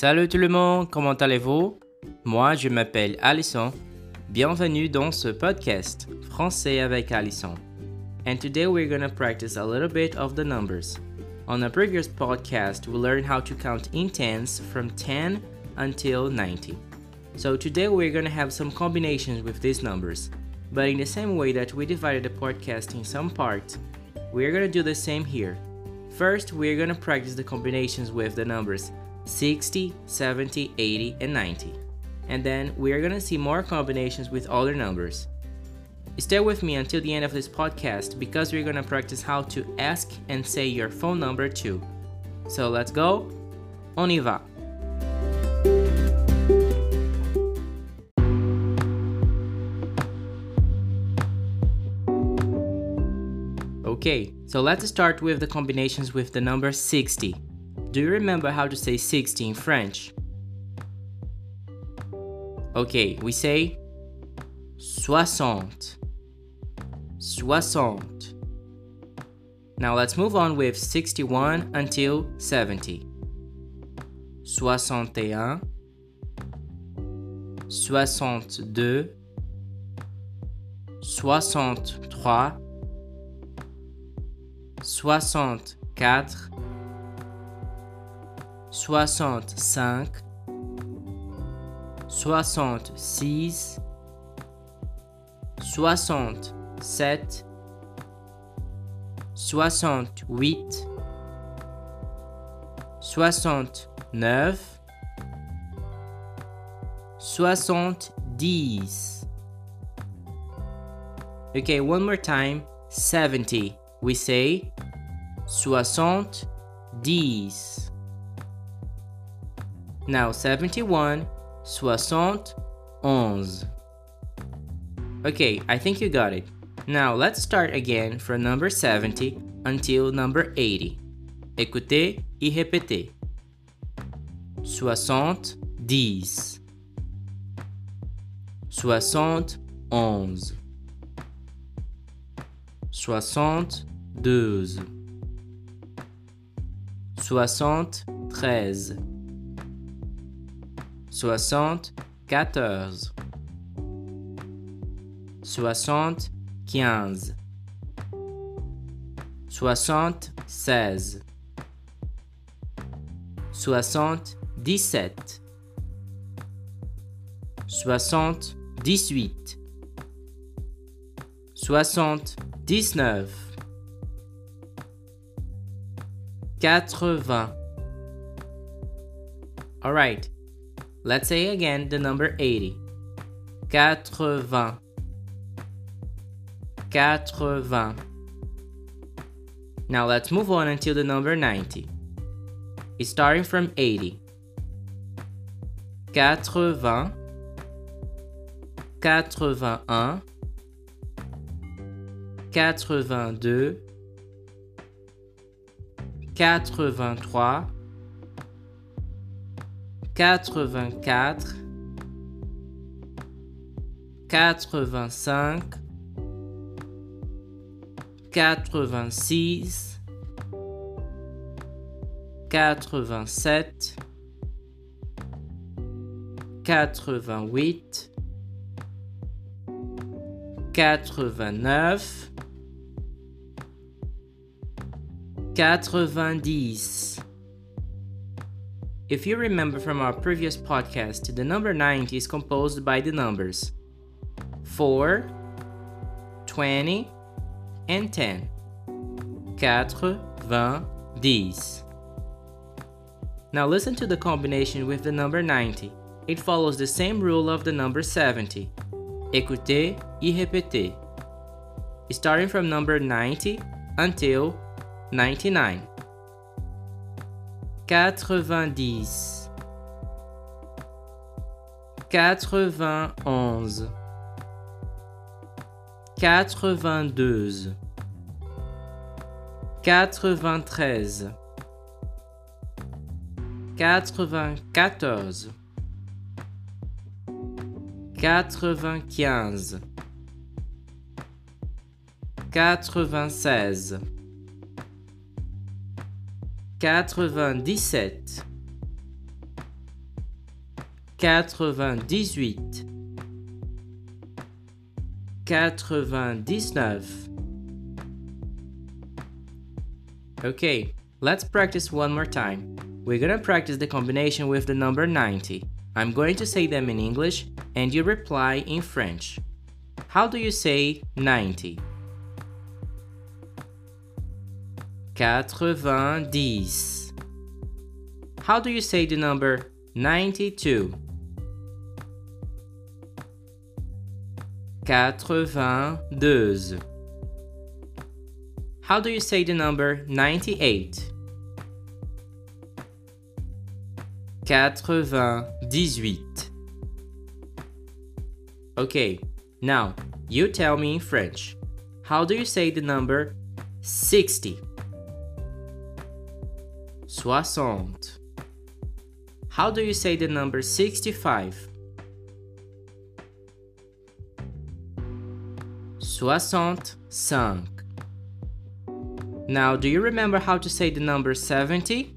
Salut tout le monde, comment allez-vous? Moi, je m'appelle Alison. Bienvenue dans ce podcast Français avec Alison. And today we're going to practice a little bit of the numbers. On a previous podcast, we learned how to count in tens from 10 until 90. So today we're going to have some combinations with these numbers. But in the same way that we divided the podcast in some parts, we're going to do the same here. First, we're going to practice the combinations with the numbers 60, 70, 80, and 90. And then we're going to see more combinations with other numbers. Stay with me until the end of this podcast because we're to practice how to ask and say your phone number too. So let's go. On y va. Okay, so let's start with the combinations with the number 60. Do you remember how to say 60 in French? Okay, we say soixante. Soixante. Now let's move on with 61 until 70. Soixante et un. Soixante-deux. Soixante-trois. Soixante-quatre. Soixante-cinq. Soixante-six. Soixante-sept. Soixante-huit. Soixante-neuf. Soixante-dix. Okay, one more time. 70. We say soixante-dix. Now 71, 71, 11. Okay, I think you got it. Now let's start again from number 70 until number 80. Écoutez et répétez. 70, 71, 72, 73, soixante-quatorze, soixante-quinze, soixante-seize, soixante-dix-sept, soixante-dix-huit, soixante-dix-neuf, quatre-vingts. All. Let's say again the number 80. Quatre-vingts. Quatre-vingts. Now let's move on until the number 90. Starting from 80. Quatre-vingts. Quatre-vingt-un. Quatre-vingt-deux. Quatre-vingt-trois. Quatre-vingt-quatre. Quatre-vingt-cinq. Quatre-vingt-six. Quatre-vingt-sept. Quatre-vingt-huit. Quatre-vingt-neuf. Quatre-vingt-dix. If you remember from our previous podcast, the number 90 is composed by the numbers 4, 20, and 10. 4, 20, 10. Now listen to the combination with the number 90. It follows the same rule of the number 70. Écoutez et répétez. Starting from number 90 until 99. Quatre-vingt-dix. Quatre-vingt-onze. Quatre-vingt-deux. Quatre-vingt-treize. Quatre-vingt-quatorze. Quatre-vingt-quinze. Quatre-vingt-seize. Quatre-vingt-dix-sept. quatre-vingt-dix-huit, quatre-vingt-dix-neuf. Okay, let's practice one more time. We're gonna practice the combination with the number 90. I'm going to say them in English and you reply in French. How do you say 90? Quatre-vingt-dix. How do you say the number 92? Quatre-vingt-deux. How do you say the number 98? Quatre-vingt-dix-huit. Okay, now you tell me in French. How do you say the number 60? Soixante. How do you say the number 65? Soixante-cinq. Now, do you remember how to say the number 70?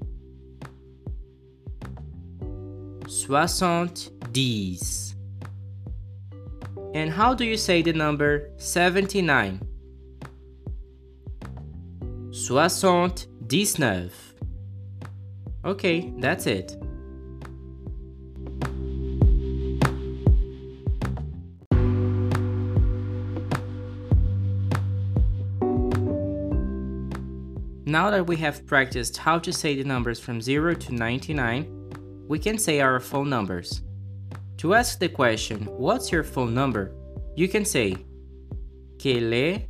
Soixante-dix. And how do you say the number 79? Soixante-dix-neuf. Okay, that's it. Now that we have practiced how to say the numbers from 0 to 99, we can say our phone numbers. To ask the question, what's your phone number? You can say, Quel est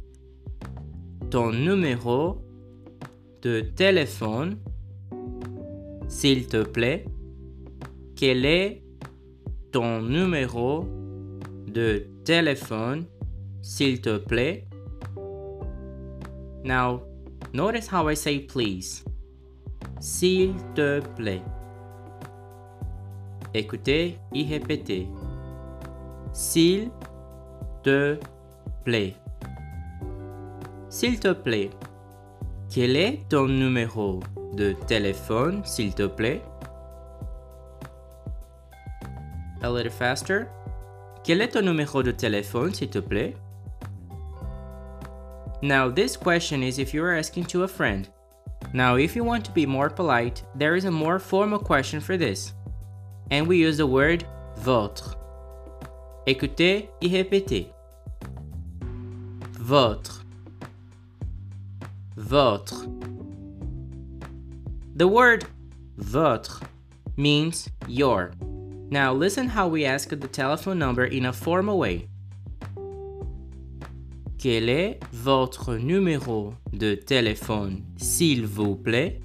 ton numéro de téléphone? S'il te plaît. Quel est ton numéro de téléphone? S'il te plaît. Now, Notice how I say please. S'il te plaît. Écoutez et répétez. S'il te plaît. S'il te plaît. Quel est ton numéro de téléphone, s'il te plaît? A little faster. Quel est ton numéro de téléphone, s'il te plaît? Now, this question is if you are asking to a friend. Now, if you want to be more polite, there is a more formal question for this. And we use the word votre. Écoutez et répétez. Votre. Votre. The word votre means your. Now listen how we ask the telephone number in a formal way. Quel est votre numéro de téléphone, s'il vous plaît?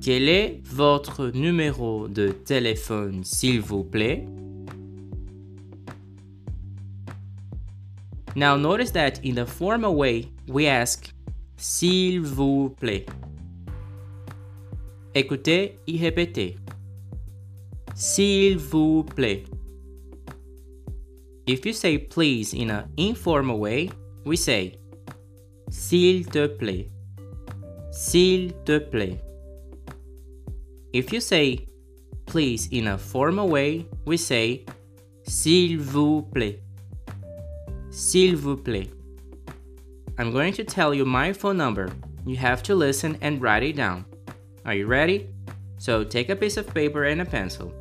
Quel est votre numéro de téléphone, s'il vous plaît? Now notice that in the formal way, we ask s'il vous plaît. Écoutez et répétez. S'il vous plaît. If you say please in an informal way, we say S'il te plaît. S'il te plaît. If you say please in a formal way, we say S'il vous plaît. S'il vous plaît. I'm going to tell you my phone number. You have to listen and write it down. Are you ready? So take a piece of paper and a pencil.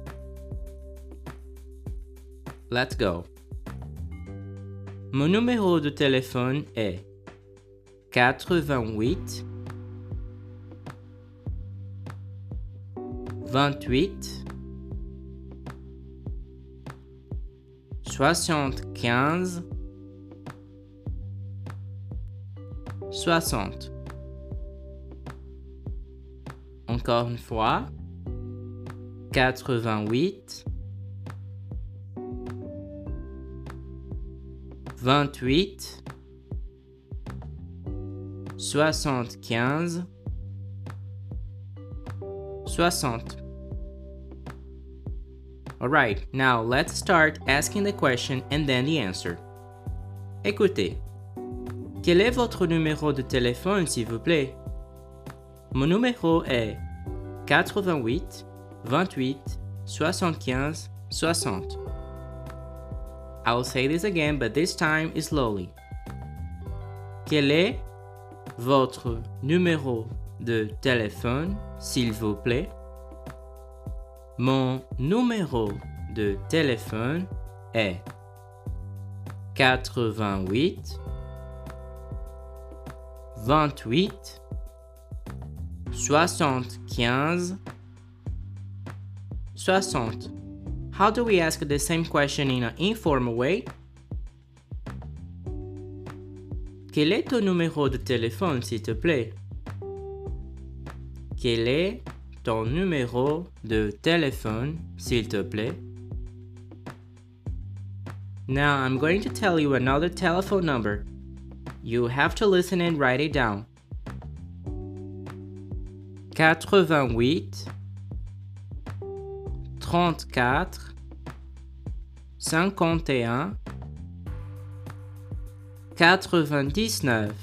Let's go. Mon numéro de téléphone est 88 28 75 60 Encore une fois 88 vingt-huit, soixante-quinze, soixante. Alright, now let's start asking the question and then the answer. Écoutez. Quel est votre numéro de téléphone, s'il vous plaît? Mon numéro est 88 28 75 60. I'll say this again, but this time slowly. Quel est votre numéro de téléphone, s'il vous plaît? Mon numéro de téléphone est 88 28 75 60. How do we ask the same question in an informal way? Quel est ton numéro de téléphone, s'il te plaît? Quel est ton numéro de téléphone, s'il te plaît? Now I'm going to tell you another telephone number. You have to listen and write it down. 88 34 51 99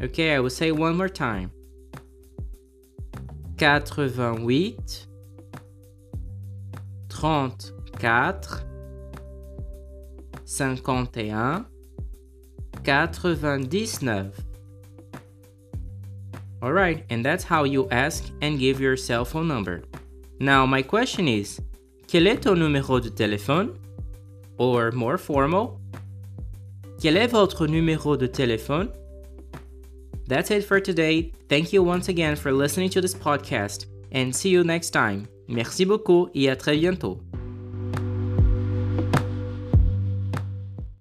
Okay, I will say one more time. 88 34 51 99 Alright, and that's how you ask and give your cell phone number. Now, my question is Quel est ton numéro de téléphone? Or, more formal, Quel est votre numéro de téléphone? That's it for today. Thank you once again for listening to this podcast and see you next time. Merci beaucoup et à très bientôt.